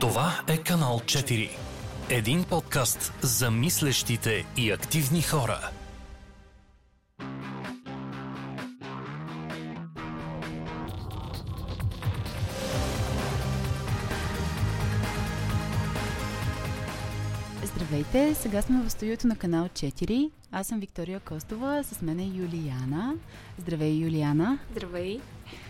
Това е канал 4. Един подкаст за мислещите и активни хора. Здравейте, сега сме в студиото на канал 4. Аз съм Виктория Костова, с мен е Юлияна. Здравей, Юлияна. Здравей,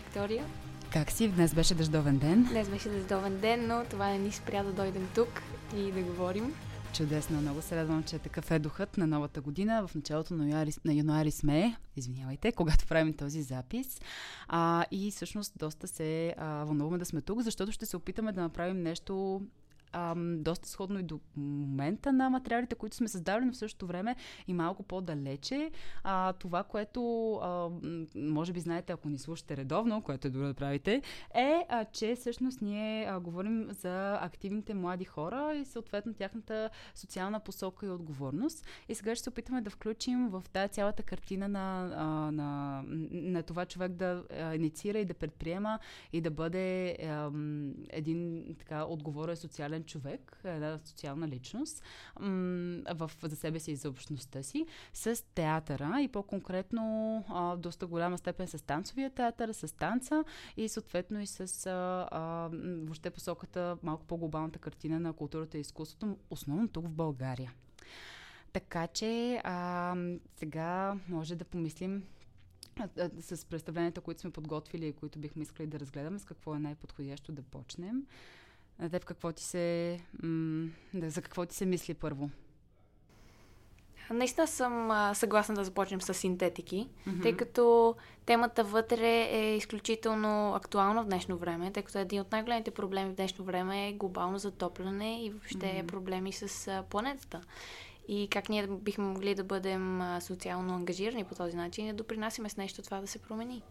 Виктория. Как си? Днес беше дъждовен ден. Днес беше дъждовен ден, но това не ни спря да дойдем тук и да говорим. Чудесно, много се радвам, че такъв е духът на новата година. В началото на януари, на януари сме, извинявайте, когато правим този запис. А, и всъщност доста се а, вълнуваме да сме тук, защото ще се опитаме да направим нещо ам, доста сходно и до момента на материалите, които сме създали, но в същото време и малко по-далече. А, това, което а, може би знаете, ако ни слушате редовно, което е добре да правите, е, а, че всъщност ние а, говорим за активните млади хора и съответно тяхната социална посока и отговорност. И сега ще се опитаме да включим в тази цялата картина на, а, на, на това човек да а, инициира и да предприема и да бъде а, един така отговорен социален социален човек, една социална личност в, за себе си и за общността си, с театъра и по-конкретно а, доста голяма степен с танцовия театър, с танца и съответно и с а, а, въобще посоката малко по-глобалната картина на културата и изкуството, основно тук в България. Така че а, сега може да помислим с представленията, които сме подготвили и които бихме искали да разгледаме, с какво е най-подходящо да почнем. На теб какво ти се... М- да, за какво ти се мисли първо? Наистина съм а, съгласна да започнем с синтетики, mm-hmm. тъй като темата вътре е изключително актуална в днешно време, тъй като един от най-големите проблеми в днешно време е глобално затопляне и въобще mm-hmm. проблеми с а, планетата. И как ние бихме могли да бъдем а, социално ангажирани по този начин и да допринасяме с нещо това да се промени.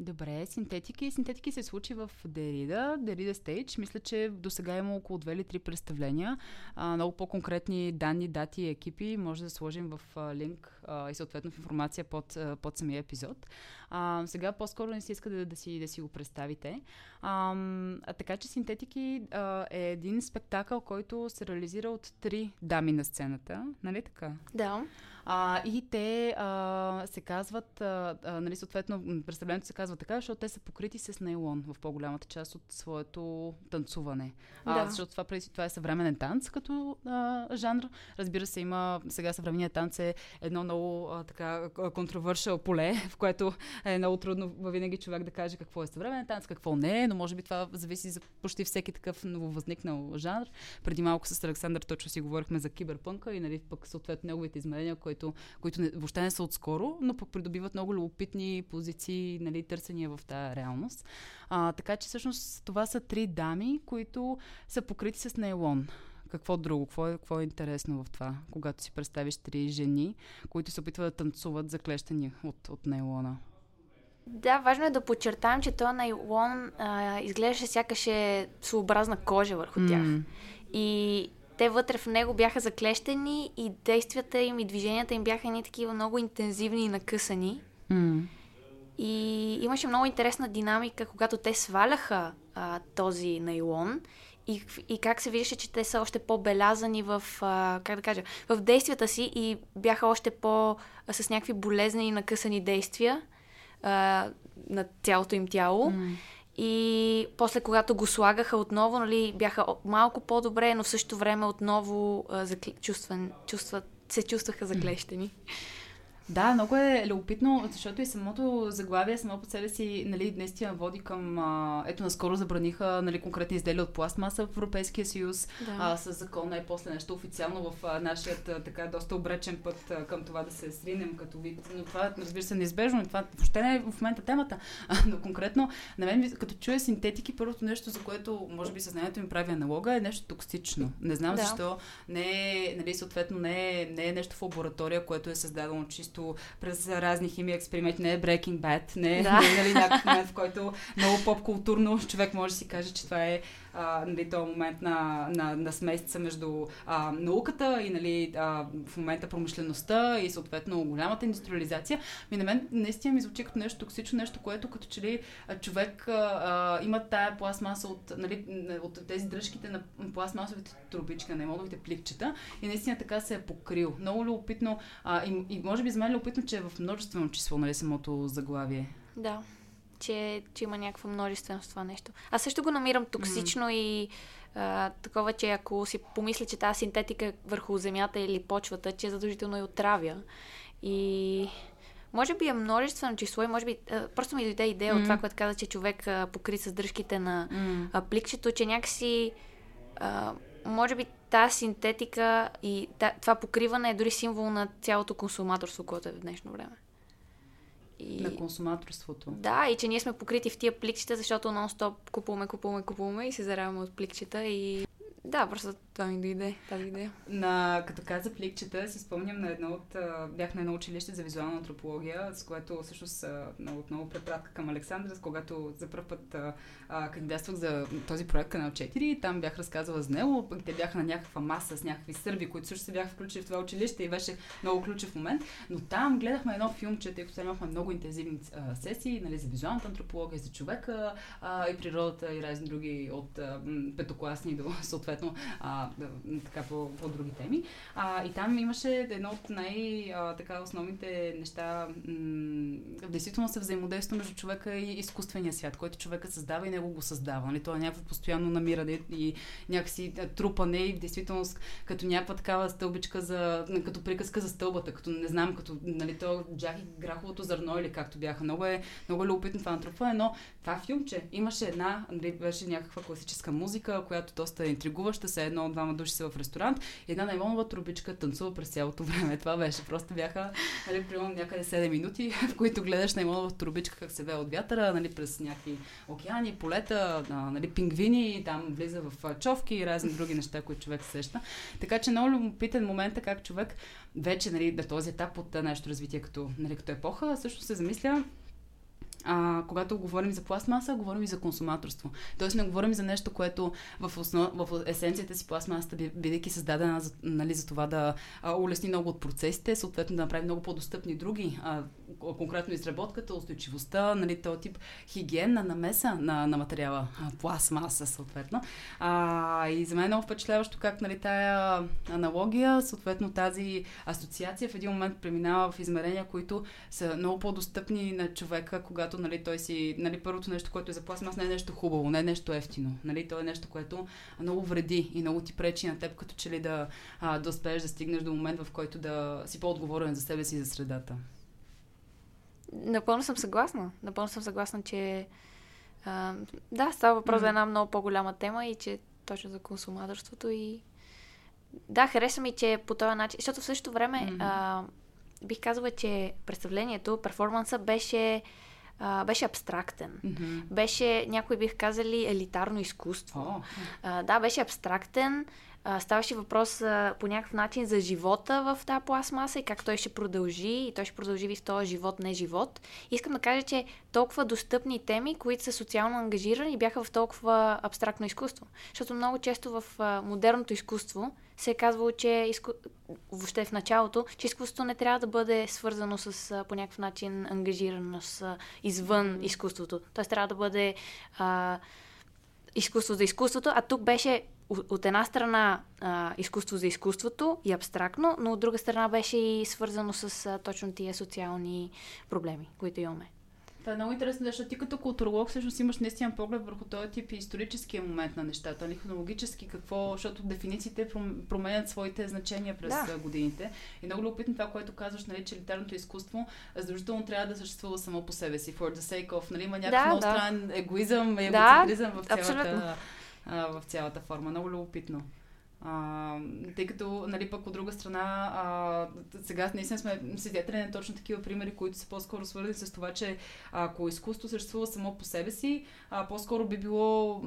Добре, синтетики. Синтетики се случи в Дерида, Дерида Стейдж. Мисля, че до сега има около две или три представления. А, много по-конкретни данни, дати и екипи може да сложим в линк а, и съответно в информация под, под самия епизод. А, сега по-скоро не си иска да, да, си, да си го представите. А, а, така че Синтетики а, е един спектакъл, който се реализира от три дами на сцената. Нали така? Да. А, и те а, се казват, а, а, нали, съответно, представлението се казва така, защото те са покрити с нейлон в по-голямата част от своето танцуване. А, да. Защото това, това е съвременен танц като а, жанр. Разбира се, има сега съвременният танц е едно много а, така контровършал поле, в което е много трудно винаги човек да каже какво е съвременен танц, какво не е, но може би това зависи за почти всеки такъв нововъзникнал жанр. Преди малко с Александър точно си говорихме за киберпънка и нали, пък съответно неговите измерения, които, които не, въобще не са отскоро, но пък придобиват много любопитни позиции, нали, търсения в тази реалност. А, така че всъщност това са три дами, които са покрити с нейлон. Какво друго? Какво е, какво е интересно в това, когато си представиш три жени, които се опитват да танцуват заклещени от, от нейлона? Да, важно е да подчертаем, че този нейлон а, изглеждаше сякаш е своеобразна кожа върху тях. Mm. И те вътре в него бяха заклещени и действията им и движенията им бяха ни такива много интензивни и накъсани. Mm. И имаше много интересна динамика, когато те сваляха а, този нейлон и, и как се виждаше, че те са още по-белязани в, а, как да кажа, в действията си и бяха още по- а, с някакви болезнени накъсани действия а, на цялото им тяло. Mm. И после, когато го слагаха отново, нали, бяха малко по-добре, но в същото време отново а, закли... чувстван, чувстват, се чувстваха заклещени. Mm. Да, много е любопитно, защото и самото заглавие само по себе си нали, наистина води към... А, ето, наскоро забраниха нали, конкретни изделия от пластмаса в Европейския съюз да. а, с закона и после нещо официално в а, нашият а, така доста обречен път а, към това да се сринем като вид. Но това, разбира се, неизбежно и това въобще не е в момента темата. А, но конкретно, на мен, като чуя синтетики, първото нещо, за което може би съзнанието ми прави аналога, е нещо токсично. Не знам да. защо не е, нали, съответно, не е, не е нещо в лаборатория, което е създадено чисто като през разни химии експерименти. Не е Breaking Bad, не е Да. нали, някакъв момент, в който много поп-културно човек може да си каже, че това е а, нали, този момент на, на, на смесица между а, науката и нали, а, в момента промишлеността и съответно голямата индустриализация. Ми на мен наистина ми звучи като нещо токсично, нещо, което като че ли човек а, има тая пластмаса от, нали, от тези дръжките на пластмасовите трубички, на наймоловите пликчета и наистина така се е покрил. Много любопитно а, и, и може би за мен е любопитно, че е в множествено число, нали, самото заглавие. Да, че, че има някаква множественост това нещо. Аз също го намирам токсично mm. и а, такова, че ако си помисля, че тази синтетика върху земята или почвата, че задължително я отравя. И може би е множествено число и може би а, просто ми дойде идея mm. от това, което каза, че човек а, покри с дръжките на Mm. а, пликчето, че някакси а, може би тази синтетика и та, това покриване е дори символ на цялото консуматорство, което е в днешно време. И... На консуматорството. Да, и че ние сме покрити в тия пликчета, защото нон-стоп купуваме, купуваме, купуваме и се заравяме от пликчета и... Да, просто това ми дойде, тази идея. На, като каза пликчета, си спомням на едно от... Бях на едно училище за визуална антропология, с което всъщност отново препратка към Александър, с когато за първ път а, кандидатствах за този проект Канал 4 и там бях разказала за него. Пък те бяха на някаква маса с някакви сърби, които също се бяха включили в това училище и беше много ключов момент. Но там гледахме едно филмче, тъй като имахме много интензивни а, сесии нали, за визуалната антропология, за човека а, и природата и разни други от а, петокласни до съответно а, така по, по други теми. А, и там имаше едно от най-така основните неща, м- в действителност е взаимодействието между човека и изкуствения свят, който човека създава и него го създава. Нали? Това е някакво постоянно намиране и някакси трупане и в действителност като някаква такава стълбичка за, като приказка за стълбата, като не знам, като нали, то Джак и Граховото зърно или както бяха. Много е, много е любопитно това натрупване, но това филмче имаше една, нали, беше някаква класическа музика, която доста интригуваща, се едно двама души са в ресторант една найлонова трубичка танцува през цялото време. Това беше. Просто бяха, нали, примерно някъде 7 минути, в които гледаш найлонова трубичка как се вее от вятъра, нали, през някакви океани, полета, нали, пингвини, там влиза в човки и разни други неща, които човек сеща. Така че много любопитен момент е как човек вече нали, на този етап от нашето развитие като, нали, като епоха също се замисля а, когато говорим за пластмаса, говорим и за консуматорство. Тоест не говорим за нещо, което в, основ... в есенцията си пластмасата, би- бидейки създадена за, нали, за това да а, улесни много от процесите, съответно да направи много по-достъпни други, а, конкретно изработката, устойчивостта, нали, този тип хигиенна намеса на, на материала, пластмаса съответно. А, и за мен е много впечатляващо как нали, тая аналогия, съответно тази асоциация в един момент преминава в измерения, които са много по-достъпни на човека, когато нали, той си, нали, първото нещо, което е за пластмас, не е нещо хубаво, не е нещо ефтино. Нали, то е нещо, което много вреди и много ти пречи на теб, като че ли да, а, да успееш да стигнеш до момент, в който да си по-отговорен за себе си и за средата. Напълно съм съгласна. Напълно съм съгласна, че а, да, става въпрос за Мгм. една много по-голяма тема и че точно за консуматорството и да, хареса ми, че по този начин, защото в същото време Мгм. а, бих казала, че представлението, перформанса беше, а, беше абстрактен. Mm-hmm. Беше, някои бих казали, елитарно изкуство. О, А, да, беше абстрактен. А, ставаше въпрос а, по някакъв начин за живота в тази пластмаса и как той ще продължи. И той ще продължи и в този живот, не живот. Искам да кажа, че толкова достъпни теми, които са социално ангажирани, бяха в толкова абстрактно изкуство. Защото много често в а, модерното изкуство се е казвало, че изку... въобще в началото, че изкуството не трябва да бъде свързано с по някакъв начин ангажираност извън изкуството. Тоест трябва да бъде а, изкуство за изкуството, а тук беше от една страна а, изкуство за изкуството и абстрактно, но от друга страна беше и свързано с а, точно тия социални проблеми, които имаме. Това е много интересно, защото ти като културолог всъщност имаш наистина поглед върху този тип историческия момент на нещата, нали, хронологически какво, защото дефинициите пром- променят своите значения през Да. годините. И много любопитно това, което казваш, нали, че литературното изкуство задължително трябва да съществува само по себе си, for the sake of, нали, има някакъв Да, много да. странен егоизъм и Да, егоцентризъм в абсолютно. А, в цялата форма. Много любопитно. А, тъй като, нали, пък от друга страна, а, сега наистина сме свидетели на точно такива примери, които са по-скоро свързани с това, че ако изкуство съществува само по себе си, а, по-скоро би било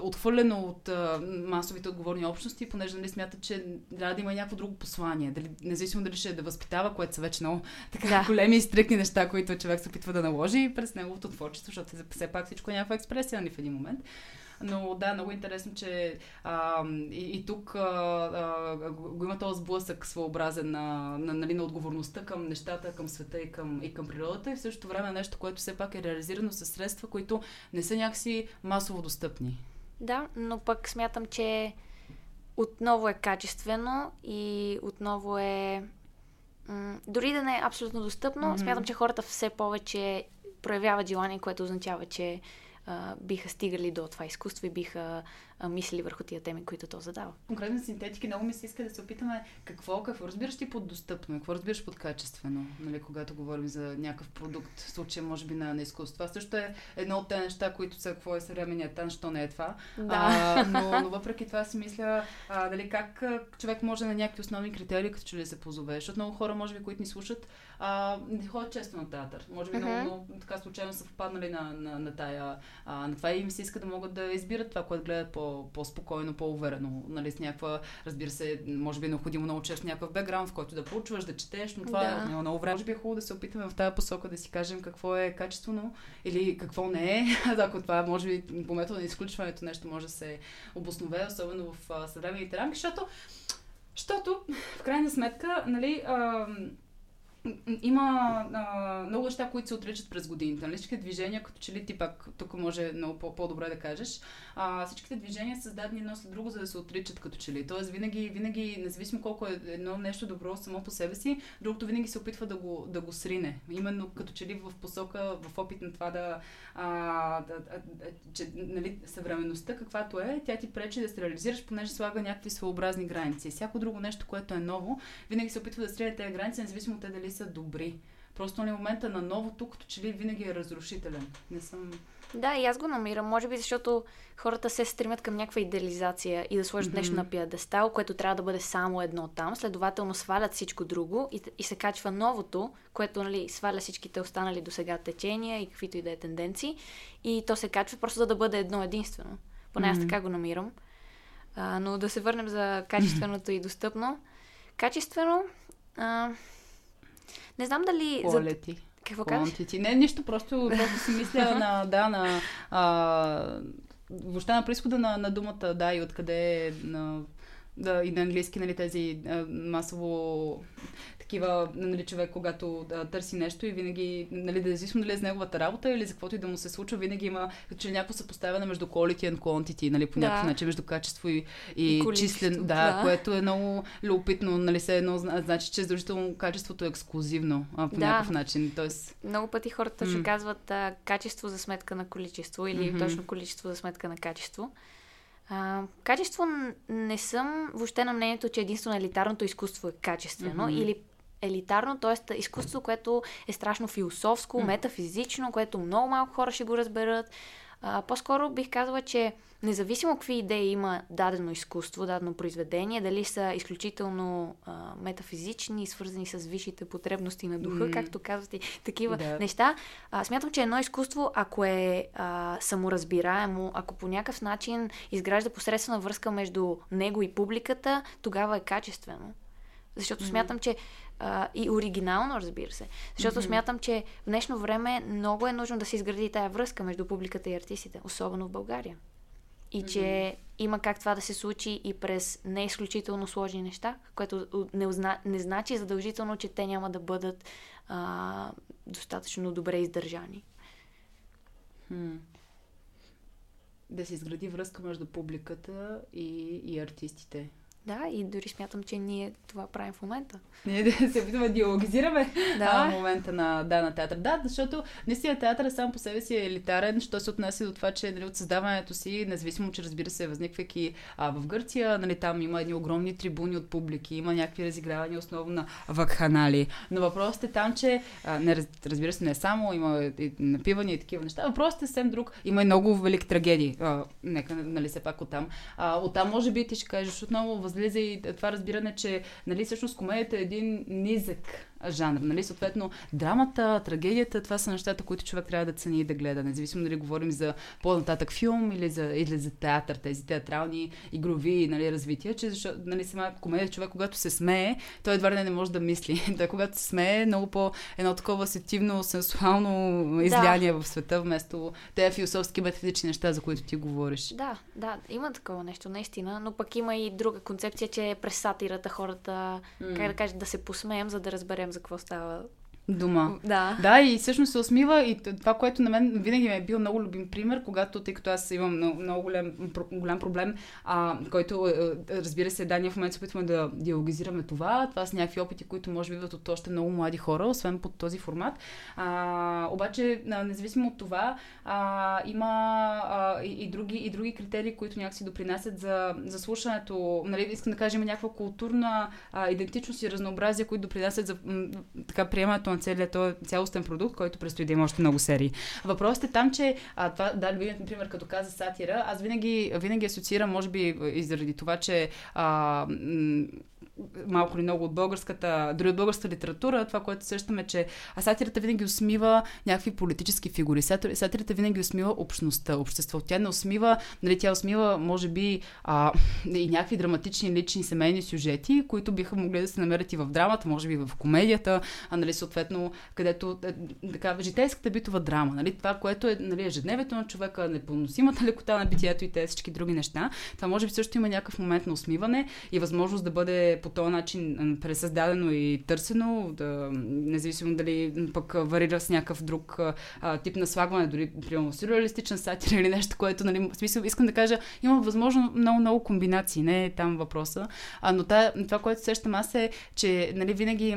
отхвърлено от а, масовите отговорни общности, понеже нали, смятат, че трябва да има някакво друго послание. Дали, независимо дали ще е да възпитава, което са вече много така, да. големи и стрикни неща, които човек се опитва да наложи през неговото творчество, защото все пак всичко е някаква експресия нали, в един момент. Но да, много интересно, че а, и, и тук а, а, го има този сблъсък своеобразен на, на, нали, на отговорността към нещата, към света и към, и към природата и в същото време нещо, което все пак е реализирано с средства, които не са някакси масово достъпни. Да, но пък смятам, че отново е качествено и отново е м- дори да не е абсолютно достъпно, mm-hmm. смятам, че хората все повече проявяват желание, което означава, че а, биха стигали до това изкуство и биха а, мислили върху тия теми, които то задава. Конкретно синтетики, много ми се иска да се опитаме какво, какво разбираш ти под достъпно, какво разбираш под качествено, нали, когато говорим за някакъв продукт, в случая може би на, на изкуство. Това също е едно от тези неща, които са какво е съвременният тан, що не е това. Да. А, но, но, въпреки това си мисля, а, дали как човек може на някакви основни критерии, като че ли се позове. Защото много хора, може би, които ни слушат, а, не ходят често на театър. Може би mm-hmm. много, много така случайно са впаднали на, на, на, тая, а, на това и им се иска да могат да избират това, което гледат по, по-спокойно, по-уверено. Нали, с някаква, разбира се, може би е необходимо много често някакъв бекграунд, в който да получваш, да четеш, но това да. е много време. Може би е хубаво да се опитаме в тази посока да си кажем какво е качествено или какво не е. Ако това, може би, по метода на изключването нещо може да се обоснове, особено в съвременните рамки, защото, защото в крайна сметка, нали, а, има а, много неща, които се отричат през годините. Нали? Всичките движения, като че ли ти пак, тук може много по-добре да кажеш, а, всичките движения са създадени едно след друго, за да се отричат като че ли. Тоест винаги, винаги, независимо колко е едно нещо добро само по себе си, другото винаги се опитва да го, да го срине. Именно като че ли в посока, в опит на това да, а, да, да че нали, съвременността каквато е, тя ти пречи да се реализираш, понеже слага някакви своеобразни граници. Всяко друго нещо, което е ново, винаги се опитва да срине тези граници, независимо те дали са добри. Просто на нали, момента на новото, като че ли винаги е разрушителен. Не съм... Да, и аз го намирам. Може би защото хората се стремят към някаква идеализация и да сложат mm-hmm. нещо на пиадестал, което трябва да бъде само едно там. Следователно свалят всичко друго и, и се качва новото, което нали, сваля всичките останали до сега течения и каквито и да е тенденции. И то се качва просто за да бъде едно единствено. Поне mm-hmm. аз така го намирам. А, но да се върнем за качественото и достъпно. Качествено. А, не знам дали... Quality. За... Какво казваш? Не, нищо, просто, просто си мисля на, да, на... А, въобще на происхода на, на думата, да, и откъде е на да, и на английски, нали, тези а, масово такива, нали, човек, когато да, търси нещо и винаги, нали, да зависимо дали е за неговата работа или за каквото и да му се случва, винаги има че някакво съпоставяне между quality and quantity, нали, по някакъв да. начин, между качество и, и, и числен, да, да, което е много любопитно, нали, се едно, значи, че задължително качеството е ексклюзивно а, по да. някакъв начин. Тоест... Много пъти хората mm. ще казват а, качество за сметка на количество или mm-hmm. точно количество за сметка на качество. А, качество не съм въобще на мнението, че единствено елитарното изкуство е качествено mm-hmm. или елитарно, т.е. изкуство, което е страшно философско, метафизично, което много малко хора ще го разберат. А, по-скоро бих казала, че независимо какви идеи има дадено изкуство, дадено произведение, дали са изключително а, метафизични, свързани с висшите потребности на духа, mm. както казвате, такива да. неща, а, смятам, че едно изкуство, ако е а, саморазбираемо, ако по някакъв начин изгражда посредствена връзка между него и публиката, тогава е качествено. Защото mm. смятам, че а, и оригинално, разбира се. Защото mm-hmm. смятам, че в днешно време много е нужно да се изгради тая връзка между публиката и артистите, особено в България. И mm-hmm. че има как това да се случи и през не изключително сложни неща, което не, узна, не значи задължително, че те няма да бъдат а, достатъчно добре издържани. Hmm. Да се изгради връзка между публиката и, и артистите. Да, и дори смятам, че ние това правим в момента. Ние да се опитваме да диалогизираме Да. а, момента на, да, на театър. Да, защото наистина театър сам по себе си е елитарен, що се отнася до това, че нали, от създаването си, независимо, че разбира се, възниквайки а, в Гърция, нали, там има едни огромни трибуни от публики, има някакви разигравания основно на вакханали. Но въпросът е там, че а, не, раз- разбира се, не само има и напивания и такива неща, въпросът е съвсем друг. Има и много велики трагедии. А, нека, нали, все пак оттам. А, оттам, може би, ти ще кажеш отново, възлиза и това разбиране, че нали, всъщност комедията е един низък жанр. Нали? Съответно, драмата, трагедията, това са нещата, които човек трябва да цени и да гледа. Независимо дали говорим за по-нататък филм или за, или за театър, тези театрални игрови нали, развития, че защото, нали, сама комедия човек, когато се смее, той едва ли не, може да мисли. Той когато се смее, е много по едно такова сетивно, сенсуално излияние в света, вместо тези философски метафизични неща, за които ти говориш. Да, да, има такова нещо, наистина, но пък има и друга концепция, че през сатирата хората, как да кажа, да се посмеем, за да разберем за какво става. Дума. Да. Да, и всъщност се усмива и това, което на мен винаги ми е бил много любим пример, когато, тъй като аз имам много, много голям, голям проблем, а, който, е, разбира се, да, ние в момента се опитваме да диалогизираме това. Това са някакви опити, които може би идват от още много млади хора, освен под този формат. А, обаче, независимо от това, а, има а, и, и, други, и други критерии, които някакси допринасят за, за слушането. Нали, искам да кажа, има някаква културна а, идентичност и разнообразие, които допринасят за м, така приемането на целият този цялостен продукт, който предстои да има още много серии. Въпросът е там, че а, това, да, любимият, например, като каза сатира, аз винаги, винаги асоциирам, може би и заради това, че а, малко или много от българската, дори от българската литература, това, което сещаме, че а сатирата винаги усмива някакви политически фигури. Сатир- Сатирата винаги усмива общността, обществото. Тя не усмива, нали, тя усмива, може би, а, и някакви драматични лични семейни сюжети, които биха могли да се намерят и в драмата, може би в комедията, а, нали, съответно, където е, така, житейската битова драма, нали, това, което е нали, ежедневието на човека, непоносимата лекота на битието и те всички други неща, това може би също има някакъв момент на усмиване и възможност да бъде по този начин пресъздадено и търсено, да, независимо дали пък варира с някакъв друг а, тип на слагване, дори примерно сюрреалистичен сатир или нещо, което, нали, в смисъл, искам да кажа, има възможно много, много комбинации, не е там въпроса. А, но та, това, което сещам аз е, че нали, винаги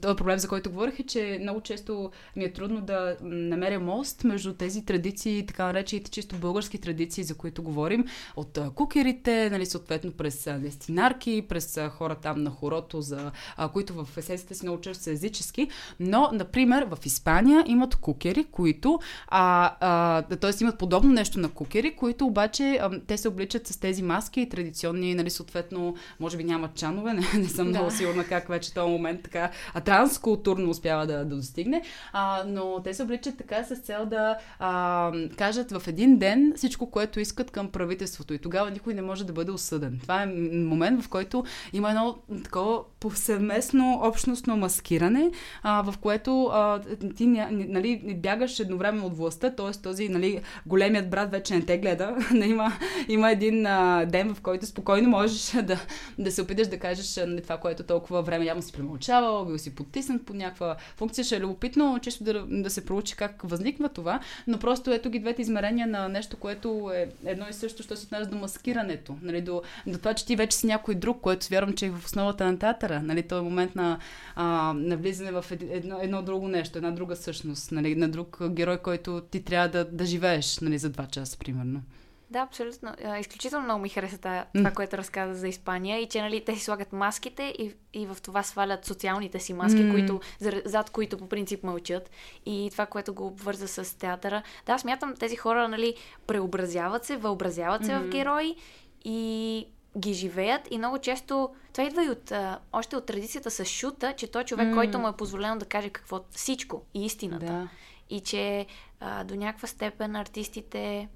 този проблем, за който говорих, е, че много често ми е трудно да намеря мост между тези традиции, така наречените чисто български традиции, за които говорим, от кукерите, нали, съответно през дестинарки, през хора там на хорото, за, uh, които в есенцията си много често са езически, но, например, в Испания имат кукери, които, а, а, т.е. имат подобно нещо на кукери, които обаче а, те се обличат с тези маски и традиционни, нали, съответно, може би нямат чанове, не, не съм Да. много сигурна как вече този момент така транскултурно успява да, да достигне, а, но те се обличат така с цел да а, кажат в един ден всичко, което искат към правителството и тогава никой не може да бъде осъден. Това е момент, в който има едно такова повсеместно общностно маскиране, а, в което а, ти нали, бягаш едновременно от властта, т.е. този нали, големият брат вече не те гледа. има, има един а, ден, в който спокойно можеш да, да се опиташ да кажеш нали, това, което толкова време явно си премълчавал, бил си потиснат по някаква функция. Ще е любопитно често да, да се проучи как възниква това, но просто ето ги двете измерения на нещо, което е едно и също, що се отнася до маскирането. Нали, до, до това, че ти вече си някой друг, което вярвам, че е в основата на театъра. Нали, този момент на, а, на влизане в ед- едно, едно друго нещо, една друга същност, нали, на друг герой, който ти трябва да, да живееш нали, за два часа, примерно. Да, абсолютно. Изключително много ми хареса това, това което разказа за Испания и че нали, те си слагат маските и, и в това свалят социалните си маски, М. които, зад които по принцип мълчат. И това, което го обвърза с театъра. Да, смятам, тези хора нали, преобразяват се, въобразяват се в Мгм. герои и ги живеят и много често това идва и от, а, още от традицията с шута, че той човек, М. който му е позволено да каже какво всичко и истината. Да. И че а, до някаква степен артистите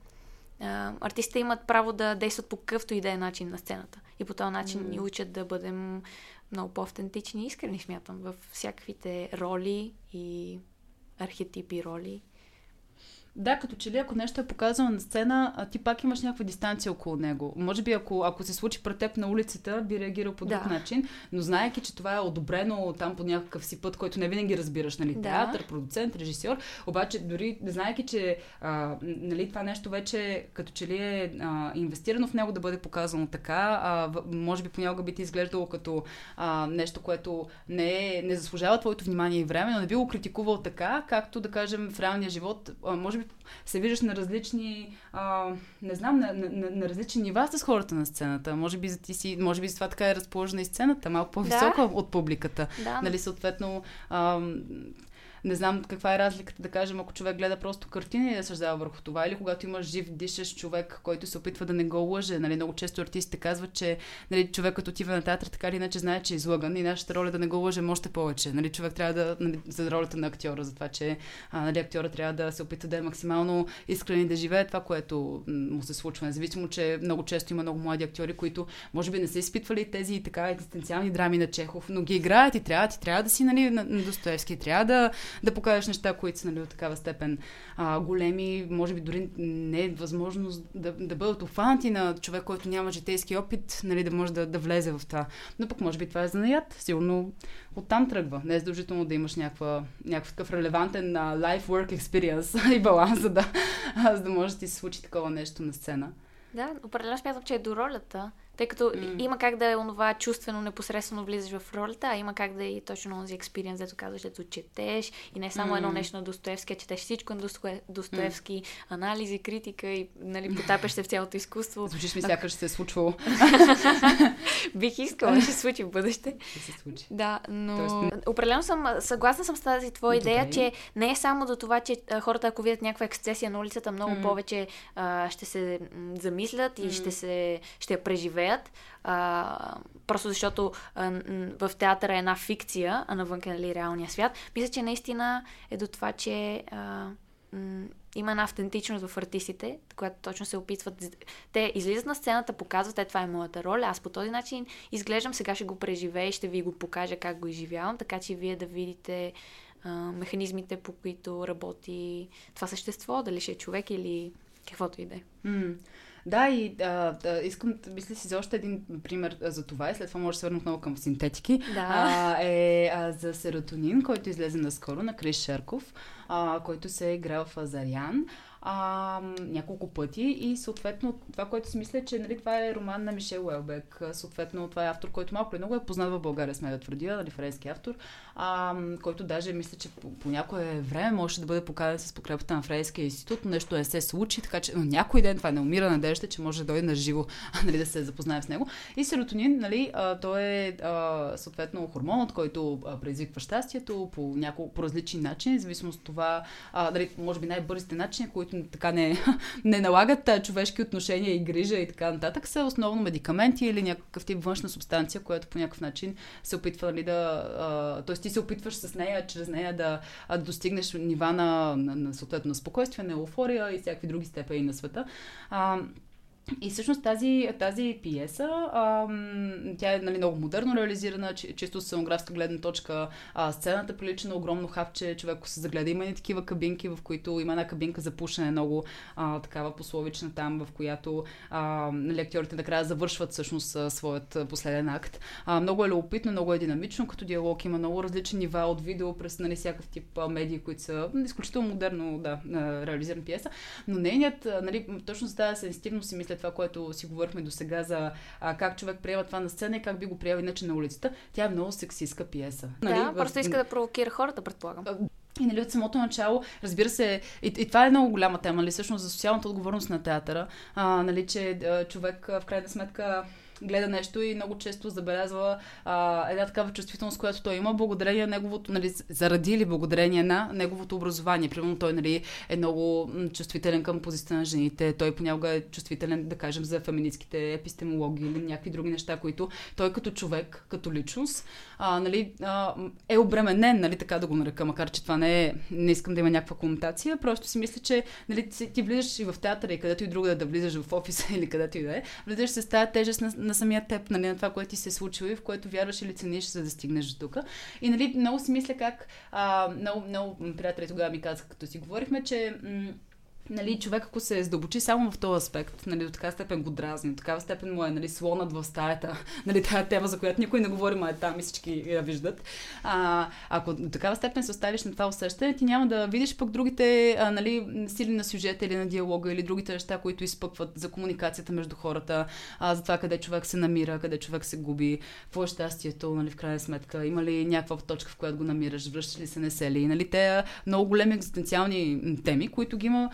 а, артистите имат право да действат по какъвто и да е начин на сцената. И по този начин М. ни учат да бъдем много по-автентични и искрени, смятам, в всякаквите роли и архетипи роли. Да, като че ли ако нещо е показано на сцена, а ти пак имаш някаква дистанция около него. Може би ако, ако се случи пред теб на улицата, би реагирал по друг Да. начин, но знаеки, че това е одобрено там по някакъв си път, който не винаги разбираш, нали, Да. театър, продуцент, режисьор, обаче дори знаеки, че а, нали, това нещо вече като че ли е а, инвестирано в него да бъде показано така, а, може би понякога би ти изглеждало като а, нещо, което не, е, не заслужава твоето внимание и време, но не би го критикувал така, както да кажем в реалния живот, а, може би се виждаш на различни, а, не знам, на, на, на, на различни нива с хората на сцената. Може би за ти си, може би за това така е разположена и сцената, малко по-висока от публиката. Да, Нали, съответно, ам, не знам каква е разликата, да кажем, ако човек гледа просто картина и да съждава върху това, или когато имаш жив, дишащ човек, който се опитва да не го лъже. Нали, много често артистите казват, че нали, човек отива на театър, така или иначе знае, че е излъган и нашата роля е да не го лъжем още повече. Нали, човек трябва да, нали, за ролята на актьора, за това, че а, нали, актьора трябва да се опита да е максимално искрен и да живее това, което му се случва. Независимо, че много често има много млади актьори, които може би не са изпитвали тези така екзистенциални драми на Чехов, но ги играят и трябва, ти трябва да си нали, на, на Достоевски, трябва да, да покажеш неща, които са нали, от такава степен а, големи, може би дори не е възможност да, да бъдат офанати на човек, който няма житейски опит, нали, да може да, да влезе в това. Но пък може би това е занаят. Сигурно оттам тръгва. Не е задължително да имаш някаква, някакъв такъв релевантен а, life-work experience и баланс, за да, за да може да ти се случи такова нещо на сцена. Да, определено смятам, че е до ролята. Тъй като М. има как да е онова чувствено, непосредствено влизаш в ролята, а има как да е и точно този експириенс, дето казваш, дето четеш и не само едно М. нещо на Достоевски, а четеш всичко на Достое- Достоевски, анализи, критика и нали, потапяш се в цялото изкуство. Звучиш ми сякаш се е случвало Бих искала да се случи в бъдеще. да се случи. Да, но Тоест- определено съм съгласна съм с тази твоя Добре. идея, че не е само до това, че хората, ако видят някаква ексцесия на улицата, много М. повече а, ще се замислят и М. ще, се, ще я преживеят. А, просто защото а, в театъра е една фикция, а навън е нали, реалния свят. Мисля, че наистина е до това, че а, м, има една автентичност в артистите, която точно се опитват. Те излизат на сцената, показват, е това е моята роля. Аз по този начин изглеждам, сега ще го преживея и ще ви го покажа как го изживявам, така че вие да видите а, механизмите, по които работи това същество, дали ще е човек или каквото и да е. Да, и а, да, искам, мисля си за още един пример за това и след това може да се върна отново към синтетики. Да. А, е а, за серотонин, който излезе наскоро на Крис Шерков, а, който се е играл в Азарян а, няколко пъти и съответно това, което си мисля, че нали, това е роман на Мишел Уелбек. Съответно това е автор, който малко или много е познат в България, сме да твърдя, нали, френски автор, а, който даже мисля, че по, по някое време може да бъде поканен с подкрепата на Френския институт, но нещо не се случи, така че но някой ден това не умира надежда, че може да дойде на живо нали, да се запознае с него. И серотонин, нали, а, той е а, съответно хормонът, който а, предизвиква щастието по, няколко, по различни начини, зависимост от това, а, нали, може би най-бързите начини, които така не, не налагат а, човешки отношения и грижа и така нататък, са основно медикаменти или някакъв тип външна субстанция, която по някакъв начин се опитва нали, да. А, т.е. ти се опитваш с нея, чрез нея да, достигнеш нива на, на, на съответно спокойствие, на еуфория и всякакви други степени на света. А, и всъщност тази, тази пиеса, ам, тя е нали, много модерно реализирана, чи, чисто с сценографска гледна точка. А, сцената прилича на огромно хапче, човек ако се загледа. Има и такива кабинки, в които има една кабинка за пушене, много а, такава пословична там, в която а, нали, накрая завършват всъщност своят последен акт. А, много е любопитно, много е динамично, като диалог има много различни нива от видео през нали, всякакъв тип медии, които са изключително модерно да, реализирана пиеса. Но нейният, нали, точно за тази сенситивност си мисля това, което си говорихме до сега за а, как човек приема това на сцена и как би го приел иначе на улицата. Тя е много сексистка пиеса. Нали, да, просто иска да провокира хората, предполагам. и нали, от самото начало, разбира се, и, и това е много голяма тема, нали, всъщност за социалната отговорност на театъра, а, нали, че а, човек в крайна сметка гледа нещо и много често забелязва а, една такава чувствителност, която той има, благодарение на неговото, нали, заради или благодарение на неговото образование. Примерно той нали, е много чувствителен към позицията на жените, той понякога е чувствителен, да кажем, за феминистските епистемологии или някакви други неща, които той като човек, като личност, а, нали, а, е обременен, нали, така да го нарека, макар че това не е, не искам да има някаква конотация, просто си мисля, че нали, ти, ти влизаш и в театъра и където и друга да влизаш в офиса или където и да е, влизаш с тази тежест на, на самия теб, нали, на това, което ти се е случило и в което вярваш или цениш, за да стигнеш до тук. И нали, много си мисля как а, много, много приятели тогава ми казаха, като си говорихме, че м- нали, човек, ако се задълбочи само в този аспект, нали, до така степен го дразни, до такава степен му е нали, слонът в стаята, нали, тази тема, за която никой не говори, ма е там и всички я виждат. А, ако до такава степен се оставиш на това усещане, ти няма да видиш пък другите а, нали, сили на сюжета или на диалога или другите неща, които изпъкват за комуникацията между хората, а, за това къде човек се намира, къде човек се губи, какво е щастието, нали, в крайна сметка, има ли някаква точка, в която го намираш, връщаш ли се, не се ли. Нали, те много големи екзистенциални теми, които ги има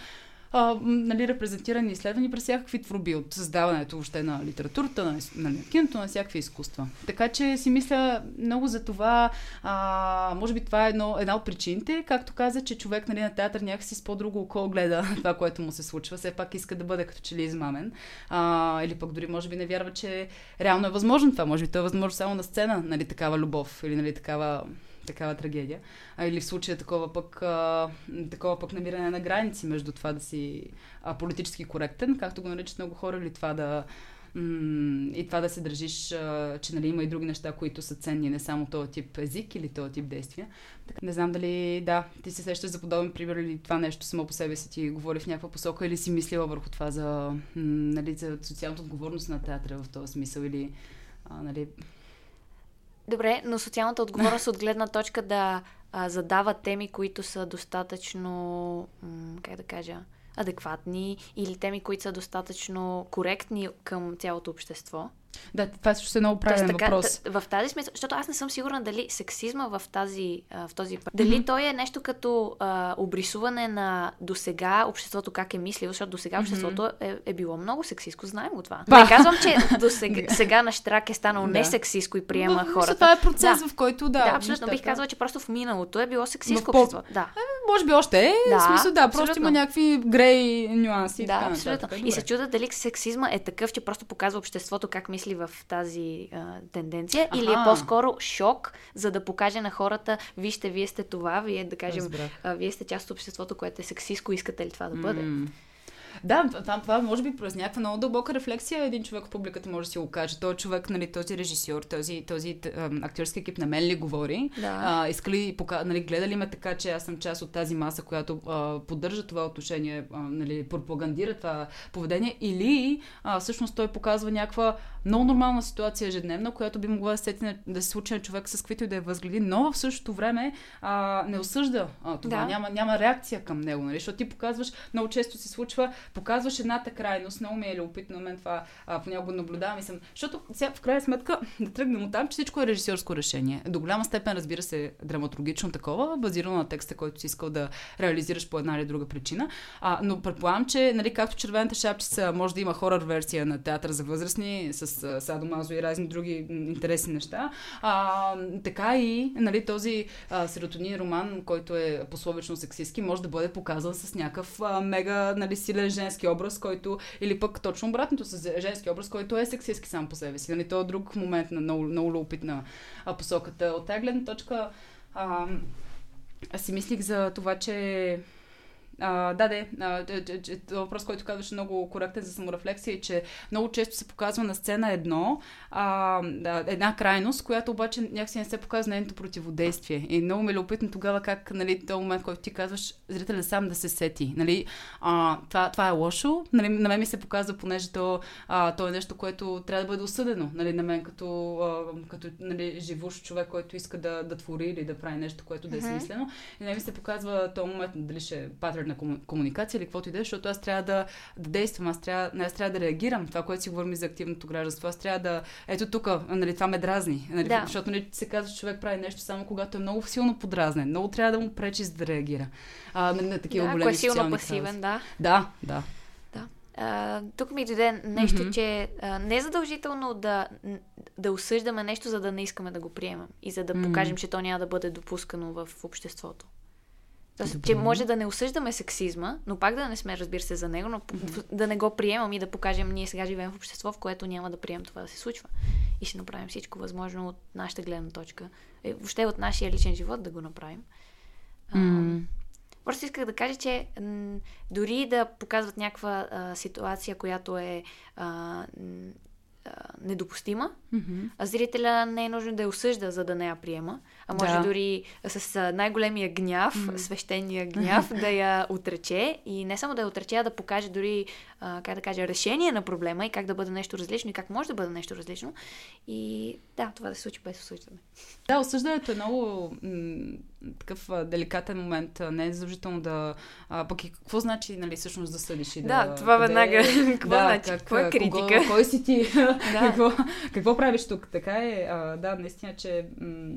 а, нали, репрезентирани изследвания през всякакви творби от създаването въобще на литературата, на, на, на киното, на всякакви изкуства. Така че си мисля много за това, а, може би това е едно, една от причините, както каза, че човек нали, на театър някакси с по-друго око гледа това, което му се случва, все пак иска да бъде като че ли измамен. А, или пък дори може би не вярва, че реално е възможно това. Може би то е възможно само на сцена, нали, такава любов или нали, такава такава трагедия. А, или в случая такова пък, а, такова пък намиране на граници между това да си а, политически коректен, както го наричат много хора, или това да и това да се държиш, че нали, има и други неща, които са ценни, не само този тип език или този тип действия. Така, не знам дали, да, ти се сещаш за подобен пример или това нещо само по себе си ти говори в някаква посока или си мислила върху това за, нали, за социалната отговорност на театъра в този смисъл или а, нали, Добре, но социалната отговорност от гледна точка да а, задава теми, които са достатъчно, м- как да кажа, адекватни или теми, които са достатъчно коректни към цялото общество. Да, това също е много правилен така, въпрос. В тази смисъл, защото аз не съм сигурна дали сексизма в, тази, в този... Дали mm-hmm. той е нещо като а, обрисуване на досега обществото как е мислило, защото досега mm-hmm. обществото е, е било много сексистко, знаем го това. Ба. Не казвам, че до сега, сега на Штрак е станало да. несексистко и приема Но, хората. Това е процес, да. в който да. Да, абсолютно. Бих казала, че просто в миналото е било сексистко по... общество. Да. Е, може би още е. Да, в смисъл, да, абсолютно. просто има някакви грей нюанси. Да, така, абсолютно. И се чуда дали сексизма е такъв, че просто показва обществото как мисли в тази а, тенденция, Аха. или е по-скоро шок, за да покаже на хората, вижте, вие сте това, вие, да кажем, а, вие сте част от обществото, което е сексистко, искате ли това да бъде? Mm. Да, това, това може би през някаква много дълбока рефлексия един човек в публиката може да си го каже. Той човек, нали, този режисьор, този, този актьорски екип на мен ли говори? Да. А, иска ли, пока, нали, гледа ли ме така, че аз съм част от тази маса, която а, поддържа това отношение, а, нали, пропагандира това поведение, или а, всъщност той показва някаква много нормална ситуация ежедневна, която би могла да, сети, да се случи на човек с каквито и да е възгледи, но в същото време а, не осъжда а, това. Да. Няма, няма реакция към него, нали? Защото ти показваш, много често се случва, показваш едната крайност, много ми е любопитно на мен това, а, понякога наблюдавам и съм. Защото сега, в крайна сметка да тръгнем от там, че всичко е режисьорско решение. До голяма степен, разбира се, драматургично такова, базирано на текста, който си искал да реализираш по една или друга причина. А, но предполагам, че, нали, както червената шапчица може да има хорър версия на театър за възрастни с садомазо и разни други интересни неща. А, така и нали, този а, серотонин роман, който е пословично сексистски, може да бъде показан с някакъв мега нали, силен женски образ, който или пък точно обратното с женски образ, който е сексистски сам по себе си. Нали, то е друг момент на много, много любопитна посоката. От тази гледна точка а, аз си мислих за това, че а, да, да. въпрос, който казваше много коректен за саморефлексия е, че много често се показва на сцена едно, а, да, една крайност, която обаче някакси не се показва нейното противодействие. И много ми е любопитно тогава как, нали, този момент, който ти казваш, зрителя сам да се сети. Нали, а, това, това е лошо. Нали, на мен ми се показва, понеже то, а, то е нещо, което трябва да бъде осъдено. Нали, на мен като, а, като нали, живущ човек, който иска да, да твори или да прави нещо, което да е смислено. И на мен ми се показва този момент, дали ще е патърн на комуникация или каквото и да е, защото аз трябва да, да действам, аз трябва, аз трябва да реагирам. Това, което си говорим за активното гражданство, аз трябва да. Ето тук, нали, това ме дразни. Нали, да. Защото нали, се казва, че човек прави нещо само когато е много силно подразнен. Много трябва да му пречи за да реагира. А, на, на такива да, големи е силно пасивен, да. Да, да. Uh, тук ми дойде нещо, mm-hmm. че uh, не е задължително да, да осъждаме нещо, за да не искаме да го приемем и за да mm-hmm. покажем, че то няма да бъде допускано в обществото. Тоест, че може да не осъждаме сексизма, но пак да не сме, разбира се, за него, но да не го приемам и да покажем, ние сега живеем в общество, в което няма да приемем това да се случва. И ще направим всичко възможно от нашата гледна точка, е, въобще от нашия личен живот да го направим. Mm-hmm. просто исках да кажа, че м- дори да показват някаква а, ситуация, която е а, недопустима, mm-hmm. а зрителя не е нужно да я осъжда, за да не я приема, а може Да. дори с най-големия гняв, М. свещения гняв, да я отрече и не само да я отрече, а да покаже дори, а, как да кажа, решение на проблема и как да бъде нещо различно и как може да бъде нещо различно. И да, това да се случи без осъждане. Да, осъждането е много м- такъв деликатен момент. Не е задължително да... А, пък и какво значи, нали, всъщност да съдиш и да... Да, това къде- веднага. Какво значи? Какво е критика? Кого, кой си ти? Да. какво, какво правиш тук? Така е, а, да, наистина, че... М-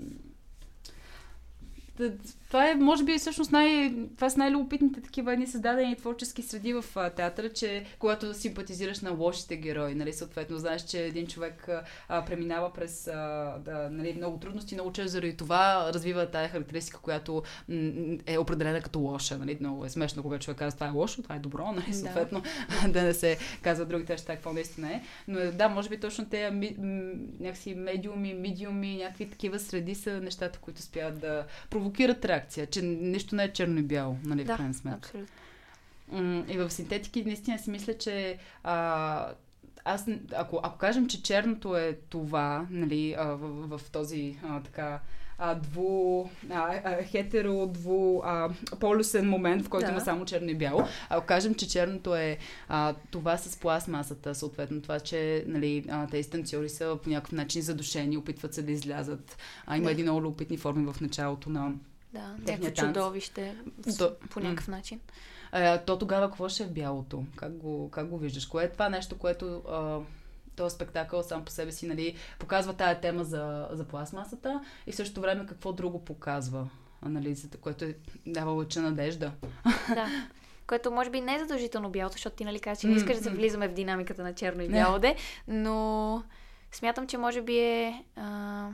т- това е, може би, всъщност най... Това са най-любопитните такива едни създадени творчески среди в а, театъра, че когато симпатизираш на лошите герои, нали, съответно, знаеш, че един човек а, преминава през а, да, нали, много трудности, много често заради това развива тая характеристика, която м- е определена като лоша. Нали? Много е смешно, когато човек казва това е лошо, това е добро, нали? Да. съответно, да не се казва другите неща, какво наистина е. Но е, да, може би точно те ми, м- някакси медиуми, медиуми, някакви такива среди са нещата, които успяват да провокират реакция, че нищо не е черно и бяло, нали, в Да, крайна сметка. абсолютно. И в синтетики наистина си мисля, че а, аз, ако, ако кажем, че черното е това, нали, а, в, в, в този а, така а, дву, а, а, хетеро, дву, а, полюсен момент, в който Да. има само черно и бяло. Ако кажем, че черното е а, това с пластмасата, съответно това, че нали, а, тези танцори са по някакъв начин задушени, опитват се да излязат. А, има Да. едни много любопитни форми в началото на Да, някакво танц. чудовище То- по някакъв начин. А, то тогава какво ще е в бялото? Как го, как го виждаш? Кое е това нещо, което а, този спектакъл сам по себе си нали, показва тая тема за, за пластмасата и в същото време какво друго показва? Анализата, което е дава лъча надежда. Да. Което може би не е задължително бялото, защото ти нали каза, че не М, искаш да се м. влизаме в динамиката на черно и бяло де, но смятам, че може би е а...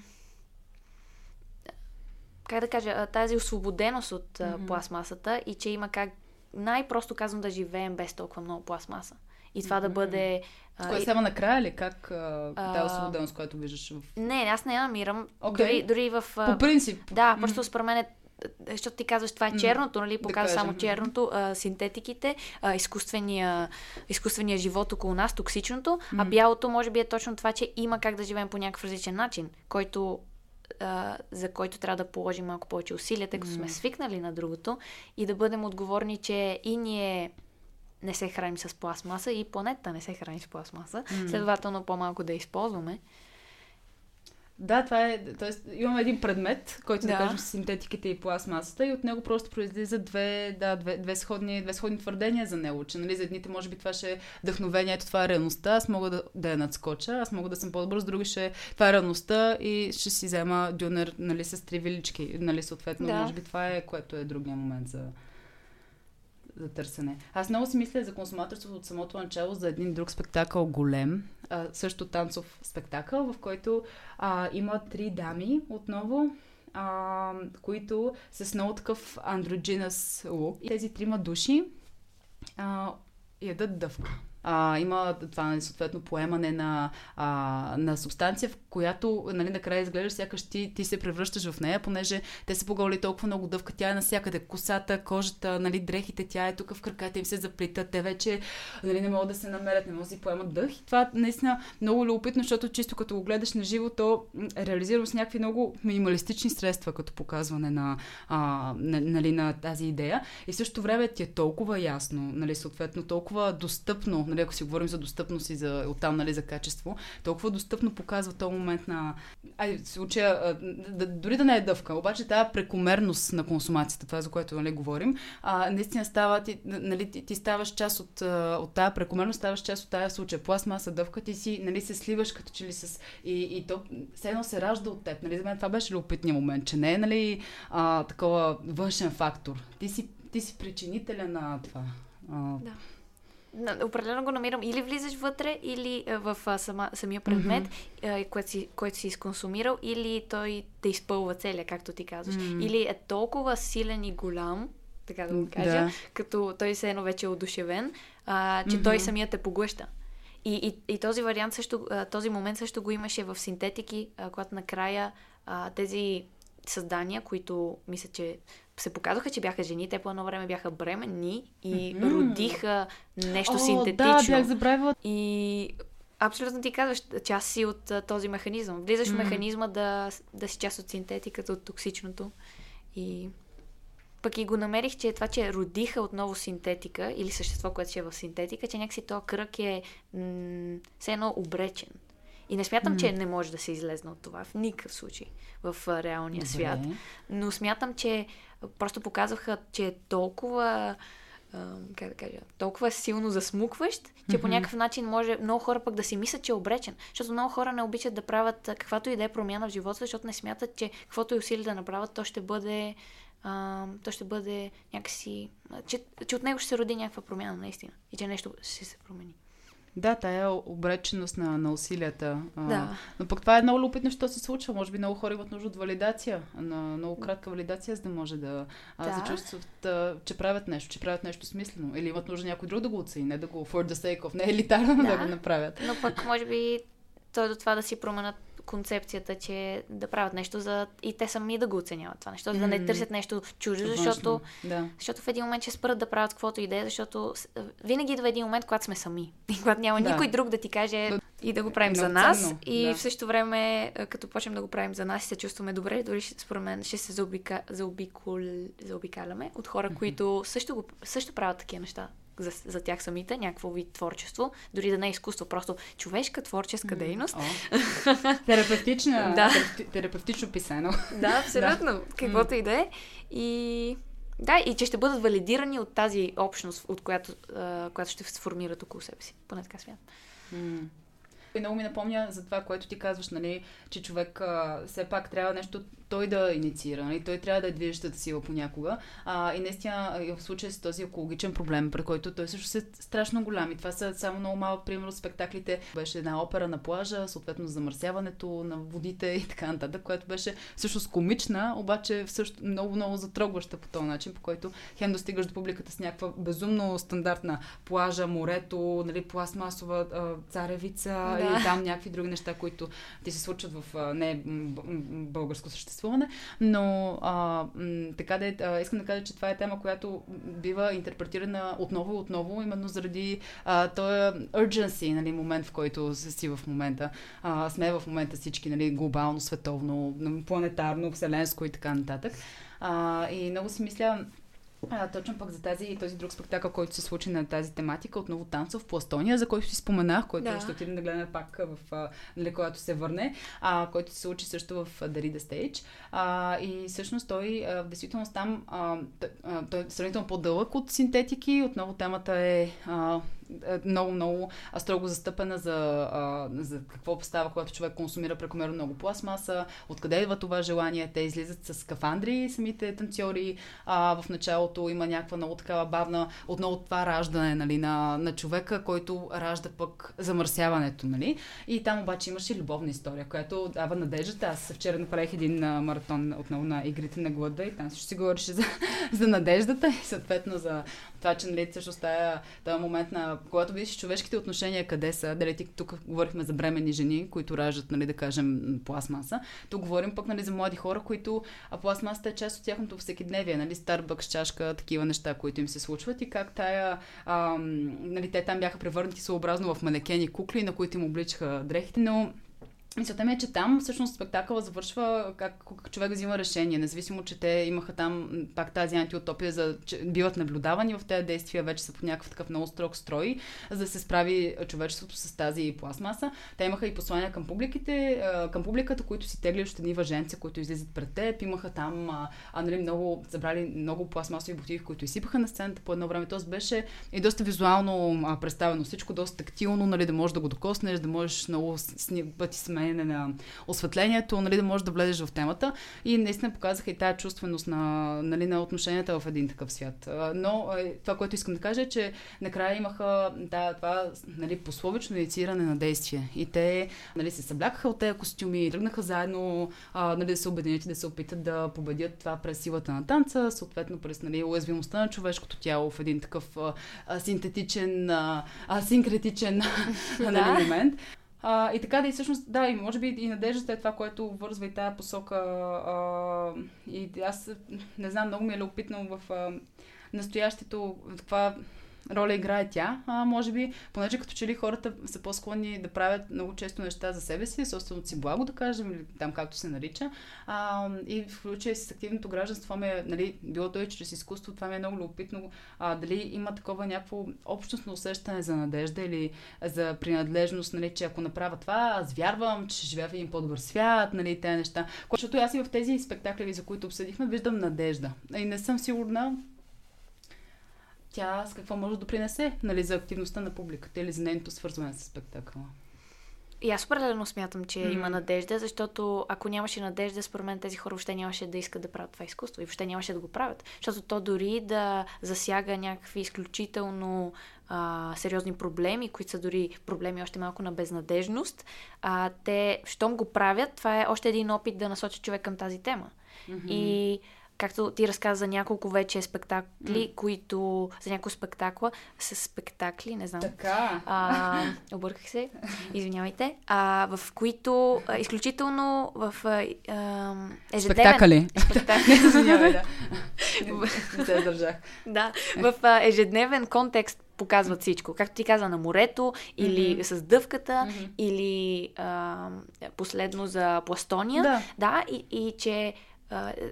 как да кажа, тази освободеност от Мгм. пластмасата и че има как най-просто казвам да живеем без толкова много пластмаса. И това да Мгм. бъде... Кое е само накрая ли? Как а, тази освободеност, която виждаш в... Не, аз не я намирам. Окей. Дори, дори в... По принцип. Да, просто според мен е защото ти казваш това е черното, нали? Да Показва само кажем. черното, а, синтетиките, а, изкуствения, изкуствения живот около нас, токсичното, а бялото може би е точно това, че има как да живеем по някакъв различен начин, който а, за който трябва да положим малко повече усилия, тъй като сме свикнали на другото и да бъдем отговорни, че и ние не се храним с пластмаса и планетата не се храни с пластмаса, следователно по-малко да използваме. Да, това е. Тоест, имаме един предмет, който да, Да. кажем с синтетиките и пластмасата, и от него просто произлизат две, да, две, две, сходни, две сходни твърдения за него. Че нали, за едните може би това ще е вдъхновение, ето това е реалността, аз мога да, да я надскоча, аз мога да съм по-добър, с други ще е това е реалността и ще си взема дюнер нали, с три вилички. Нали, съответно, Да. може би това е, което е другия момент за, за търсене. Аз много си мисля за консуматорството от самото начало за един друг спектакъл голем, а, също танцов спектакъл, в който а, има три дами отново, а, които с много такъв андрогинъс лук. И тези трима души а, ядат дъвка. А, има това, нали, съответно, поемане на, а, на субстанция, в която нали, накрая изглежда сякаш ти, ти се превръщаш в нея, понеже те са поголи толкова много дъвка, тя е навсякъде. Косата, кожата, нали, дрехите, тя е тук в краката им се заплитат. Те вече нали, не могат да се намерят, не могат да си поемат дъх. И това наистина много любопитно, защото чисто като го гледаш на живо, то м, реализирано с някакви много минималистични средства, като показване на, а, на, нали, на тази идея. И в същото време ти е толкова ясно, нали, съответно, толкова достъпно, нали, ако си говорим за достъпност и за, оттам нали, за качество, толкова достъпно показва този момент на... Ай, случая, да, дори да не е дъвка, обаче тази прекомерност на консумацията, това за което нали, говорим, а, наистина става, ти, нали, ти, ти ставаш част от, от тази прекомерност, ставаш част от тази случая. Пластмаса, дъвка, ти си, нали, се сливаш като че ли с... И, и то все едно се ражда от теб. Нали, за мен това беше любопитният момент, че не е нали, а, такова външен фактор. Ти си, ти си причинителя на това. А, Да. Определено го намирам. Или влизаш вътре, или а, в а, сама, самия предмет, а, който, си, който си изконсумирал, или той те изпълва целия, както ти казваш. М. Или е толкова силен и голям, така да го кажа, да. като той се едно вече е одушевен, а, че той Мгм. самият те поглъща. И, и, и този вариант също, този момент също го имаше в синтетики, когато накрая а, тези създания, които мисля, че се показаха, че бяха жени, те по едно време бяха бременни и Мгм. родиха нещо О, синтетично. Да, бях забравила. И Абсолютно ти казваш, част си от а, този механизъм. Влизаш М. в механизма да, да си част от синтетиката, от токсичното. И пък и го намерих, че това, че родиха отново синтетика или същество, което ще е в синтетика, че някакси този кръг е м- все едно обречен. И не смятам, М. че не може да се излезне от това в никакъв случай в реалния Добре. свят. Но смятам, че просто показваха, че е толкова как да кажа, толкова силно засмукващ, че по Мгм. някакъв начин може много хора пък да си мислят, че е обречен. Защото много хора не обичат да правят каквато и да е промяна в живота, защото не смятат, че каквото и усилие да направят, то ще бъде а, то ще бъде някакси... Че, че от него ще се роди някаква промяна, наистина. И че нещо ще се промени. Да, тая обреченост на, на усилията. А, Да. Но пък това е много любопитно, що се случва. Може би много хора имат нужда от валидация, на много кратка валидация, за да може да, а, Да. се чувстват, а, че правят нещо, че правят нещо смислено. Или имат нужда някой друг да го оцени, не да го for the sake of, не елитарно да, Да. го направят. Но пък, може би, то е до това да си променят концепцията, че да правят нещо за... и те сами да го оценяват това нещо, да не търсят нещо чуждо, защото Да. Защото в един момент ще спрат да правят каквото и да е, защото с- винаги идва един момент, когато сме сами. И когато няма Да. никой друг да ти каже и да го правим за Много нас. ценно, И да. в същото време, а, като почнем да го правим за нас и се чувстваме добре, дори според мен ще се заобика, заобикол, заобикаляме от хора, които също, го, също правят такива неща за, за тях самите, някакво вид творчество, дори да не е изкуство, просто човешка творческа дейност. О. Терапевтична, Да. терапевти- терапевтично писано. Да, абсолютно. Каквото и да е. И да, и че ще бъдат валидирани от тази общност, от която, а, която ще се сформират около себе си. Поне така смятам. М. И много ми напомня за това, което ти казваш, нали, че човек а, все пак трябва нещо той да инициира, нали, той трябва да е движещата сила понякога. А, и наистина и в случая с този екологичен проблем, при който той също е страшно голям. И това са само много малък пример от спектаклите. Беше една опера на плажа, съответно замърсяването на водите и така нататък, която беше всъщност комична, обаче също много, много затрогваща по този начин, по който хем достигаш до публиката с някаква безумно стандартна плажа, морето, нали, пластмасова а, царевица Да. и там някакви други неща, които ти се случват в а, не българско съществуване. Но а, м, така да е, а, искам да кажа, че това е тема, която бива интерпретирана отново и отново, именно заради а, този urgency, нали, момент, в който си в момента. А, сме в момента всички, нали, глобално, световно, планетарно, вселенско и така нататък. А, и много си мисля, а, точно пък за тази, този друг спектакъл, който се случи на тази тематика, отново танцов Пластония, за който си споменах, който Да. ще отидем да гледаме пак в, нали, когато се върне, а, който се случи също в а, The Reader Stage. А, и всъщност той, а, в действителност там, а, той е сравнително по-дълъг от синтетики. Отново темата е а, е много, много а, строго застъпена за, за какво става, когато човек консумира прекомерно много пластмаса, откъде идва това желание. Те излизат с скафандри, самите танцори. А, в началото има някаква много такава бавна, отново това раждане нали, на, на човека, който ражда пък замърсяването. Нали? И там обаче имаше любовна история, която дава надеждата. Аз вчера направих един маратон отново на игрите на глада и там също си говореше за, за надеждата и съответно за това, че нали, всъщност тая, този момент на когато видиш човешките отношения къде са, дали тук говорихме за бремени жени, които раждат, нали, да кажем, пластмаса, тук говорим пък нали, за млади хора, които а пластмасата е част от тяхното всекидневие, нали, Starbucks чашка, такива неща, които им се случват. И как тая, ам, нали, те там бяха превърнати съобразно в манекени кукли, на които им обличаха дрехите, но Мисълта ми е, че там всъщност спектакъла завършва как, как човек взима решение, независимо, че те имаха там пак тази антиутопия, за, че биват наблюдавани в тези действия, вече са по някакъв такъв много строг строй, за да се справи човечеството с тази пластмаса. Те имаха и послания към публиките, към публиката, които си тегли още едни въженца, които излизат пред теб. Имаха там а, нали, много, събрали много пластмасови бутилки, които изсипаха на сцената по едно време. Тоест беше и доста визуално представено всичко, доста тактилно, нали, да можеш да го докоснеш, да можеш много с- сни- сменяне на осветлението, нали, да можеш да влезеш в темата. И наистина показаха и тази чувственост на, нали, на отношенията в един такъв свят. Но това, което искам да кажа е, че накрая имаха да, това нали, пословично иницииране на действие. И те нали, се съблякаха от тези костюми, тръгнаха заедно а, нали, да се обединят и да се опитат да победят това през силата на танца, съответно през нали, уязвимостта на човешкото тяло в един такъв а, синтетичен, а, синкретичен нали, Да. А, и така да и всъщност, да, и може би и надеждата е това, което вързва и тая посока. А, и аз не знам, много ми е любопитно в а, настоящето, това роля играе тя. А, може би, понеже като че ли хората са по-склонни да правят много често неща за себе си, собственото си благо, да кажем, или там както се нарича. А, и в случая с активното гражданство, ме, нали, било той чрез изкуство, това ми е много любопитно. А, дали има такова някакво общностно усещане за надежда или за принадлежност, нали, че ако направя това, аз вярвам, че живея в един по-добър свят, нали, тези неща. Защото аз и в тези спектакли, за които обсъдихме, виждам надежда. И не съм сигурна тя с какво може да допринесе нали, за активността на публиката или за нейното свързване с спектакъла. И аз определено смятам, че mm. има надежда, защото ако нямаше надежда, според мен тези хора въобще нямаше да искат да правят това изкуство и въобще нямаше да го правят. Защото то дори да засяга някакви изключително а, сериозни проблеми, които са дори проблеми още малко на безнадежност, а, те, щом го правят, това е още един опит да насочат човек към тази тема. Mm-hmm. И както ти разказа за няколко вече спектакли, mm. които за няколко спектакла с спектакли, не знам. Така. А, обърках се, извинявайте. А, в които а, изключително в а, ежедневен... Спектакли. Спектакли. Извинявай, да. Не се държах. Да, в а, ежедневен контекст показват всичко. Както ти каза, на морето, или mm-hmm. с дъвката, mm-hmm. или а, последно за пластония. Да, да и, и че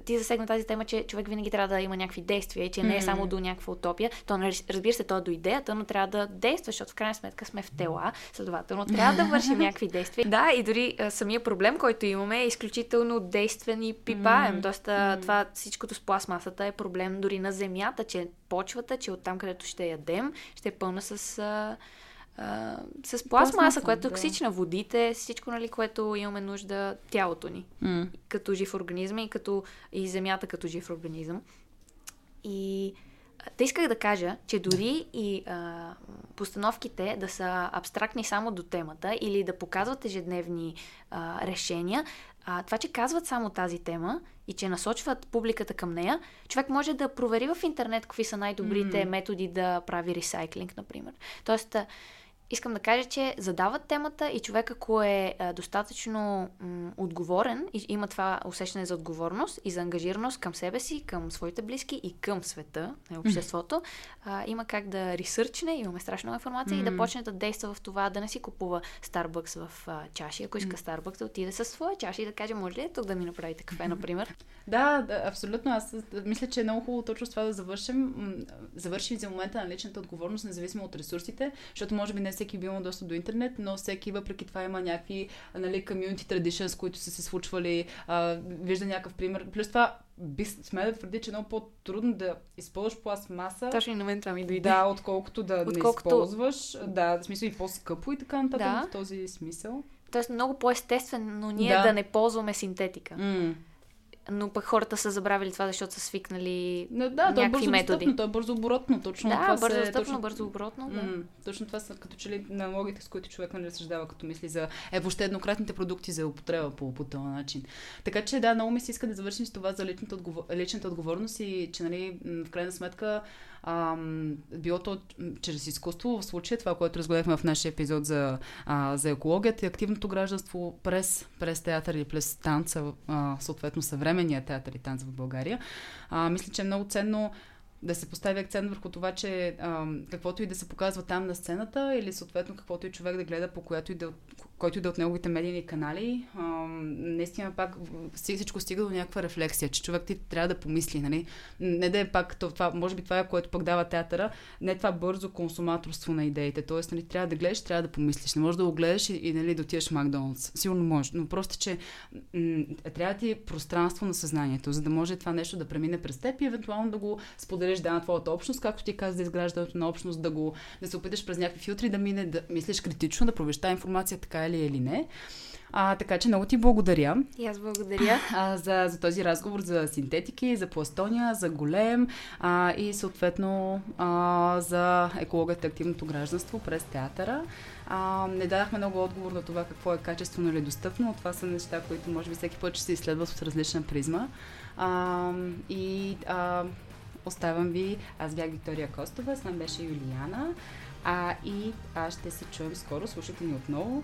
ти засегна тази тема, че човек винаги трябва да има някакви действия и че не е само до някаква утопия. То, нали, разбира се, то е до идеята, но трябва да действа, защото в крайна сметка сме в тела, следователно трябва да вършим някакви действия. Да, и дори а, самия проблем, който имаме е изключително действен и пипаем. Тоест, а, това всичкото с пластмасата е проблем дори на земята, че почвата, че оттам, където ще ядем, ще е пълна с... А, а, с пластмаса, която е токсична, да. водите, всичко, нали, което имаме нужда тялото ни. Mm. Като жив организъм и, като, и земята като жив организъм. И те исках да кажа, че дори и а, постановките да са абстрактни само до темата или да показват ежедневни а, решения, а, това, че казват само тази тема и че насочват публиката към нея, човек може да провери в интернет какви са най-добрите mm. методи да прави ресайклинг, например. Тоест, искам да кажа, че задават темата и човек, ако е а, достатъчно м- отговорен и има това усещане за отговорност и за ангажираност към себе си, към своите близки и към света, на обществото, а, има как да ресърчне, имаме страшно информация mm-hmm. и да почне да действа в това, да не си купува Starbucks в а, чаши. Ако иска mm-hmm. Starbucks, да отиде със своя чаша и да каже, може ли е тук да ми направите кафе, например? да, да, абсолютно. Аз мисля, че е много хубаво точно с това да завършим. Завършим за момента на личната отговорност, независимо от ресурсите, защото може би не всеки би имал достъп до интернет, но всеки въпреки това има някакви нали, community traditions, които са се случвали, а, вижда някакъв пример. Плюс това би сме да твърди, че е много по-трудно да използваш пластмаса. Точно и на мен това ми дойде. Да, отколкото да отколкото... не използваш. Да, в смисъл и по-скъпо и така нататък да. в този смисъл. Тоест много по-естествено ние да, да не ползваме синтетика. Mm но пък хората са забравили това, защото са свикнали Не, да, някакви то е бързо методи. Достъпно, то е бързо оборотно. Точно да, това бързо се, достъпно, точно, бързо оборотно. Да. М- точно това са като че ли аналогите, с които човек нали разсъждава, като мисли за е, въобще еднократните продукти за употреба по, по този начин. Така че да, много ми се иска да завършим с това за личната, отговор... личната отговорност и че нали, в крайна сметка а, било то чрез изкуство, в случая това, което разгледахме в нашия епизод за, а, за екологията и активното гражданство през, през театър или през танца, а, съответно съвременния театър и танц в България. А, мисля, че е много ценно да се постави акцент върху това, че а, каквото и да се показва там на сцената или съответно каквото и човек да гледа по която и да, който да от неговите медийни канали, а, наистина пак всичко стига до някаква рефлексия, че човек ти трябва да помисли, нали? Не да е пак това, може би това е което пък дава театъра, не това бързо консуматорство на идеите. Тоест, нали, трябва да гледаш, трябва да помислиш. Не можеш да го гледаш и, и нали, да отидеш в Макдоналдс. Сигурно може, но просто, че м- трябва ти е пространство на съзнанието, за да може това нещо да премине през теб и евентуално да го споделиш да на твоята общност, както ти каза, да изграждането на общност, да го да се опиташ през някакви филтри да мине, да мислиш критично, да провеща информация така или или не. А, така че много ти благодаря. И аз благодаря. А, за, за този разговор за синтетики, за пластония, за голем а, и съответно а, за екологията и активното гражданство през театъра. А, не дадахме много отговор на това какво е качествено или достъпно. Това са неща, които може би всеки път ще се изследват с различна призма. А, и а, оставам ви. Аз бях Виктория Костова, с мен беше Юлияна. А, и аз ще се чуем скоро. Слушайте ни отново.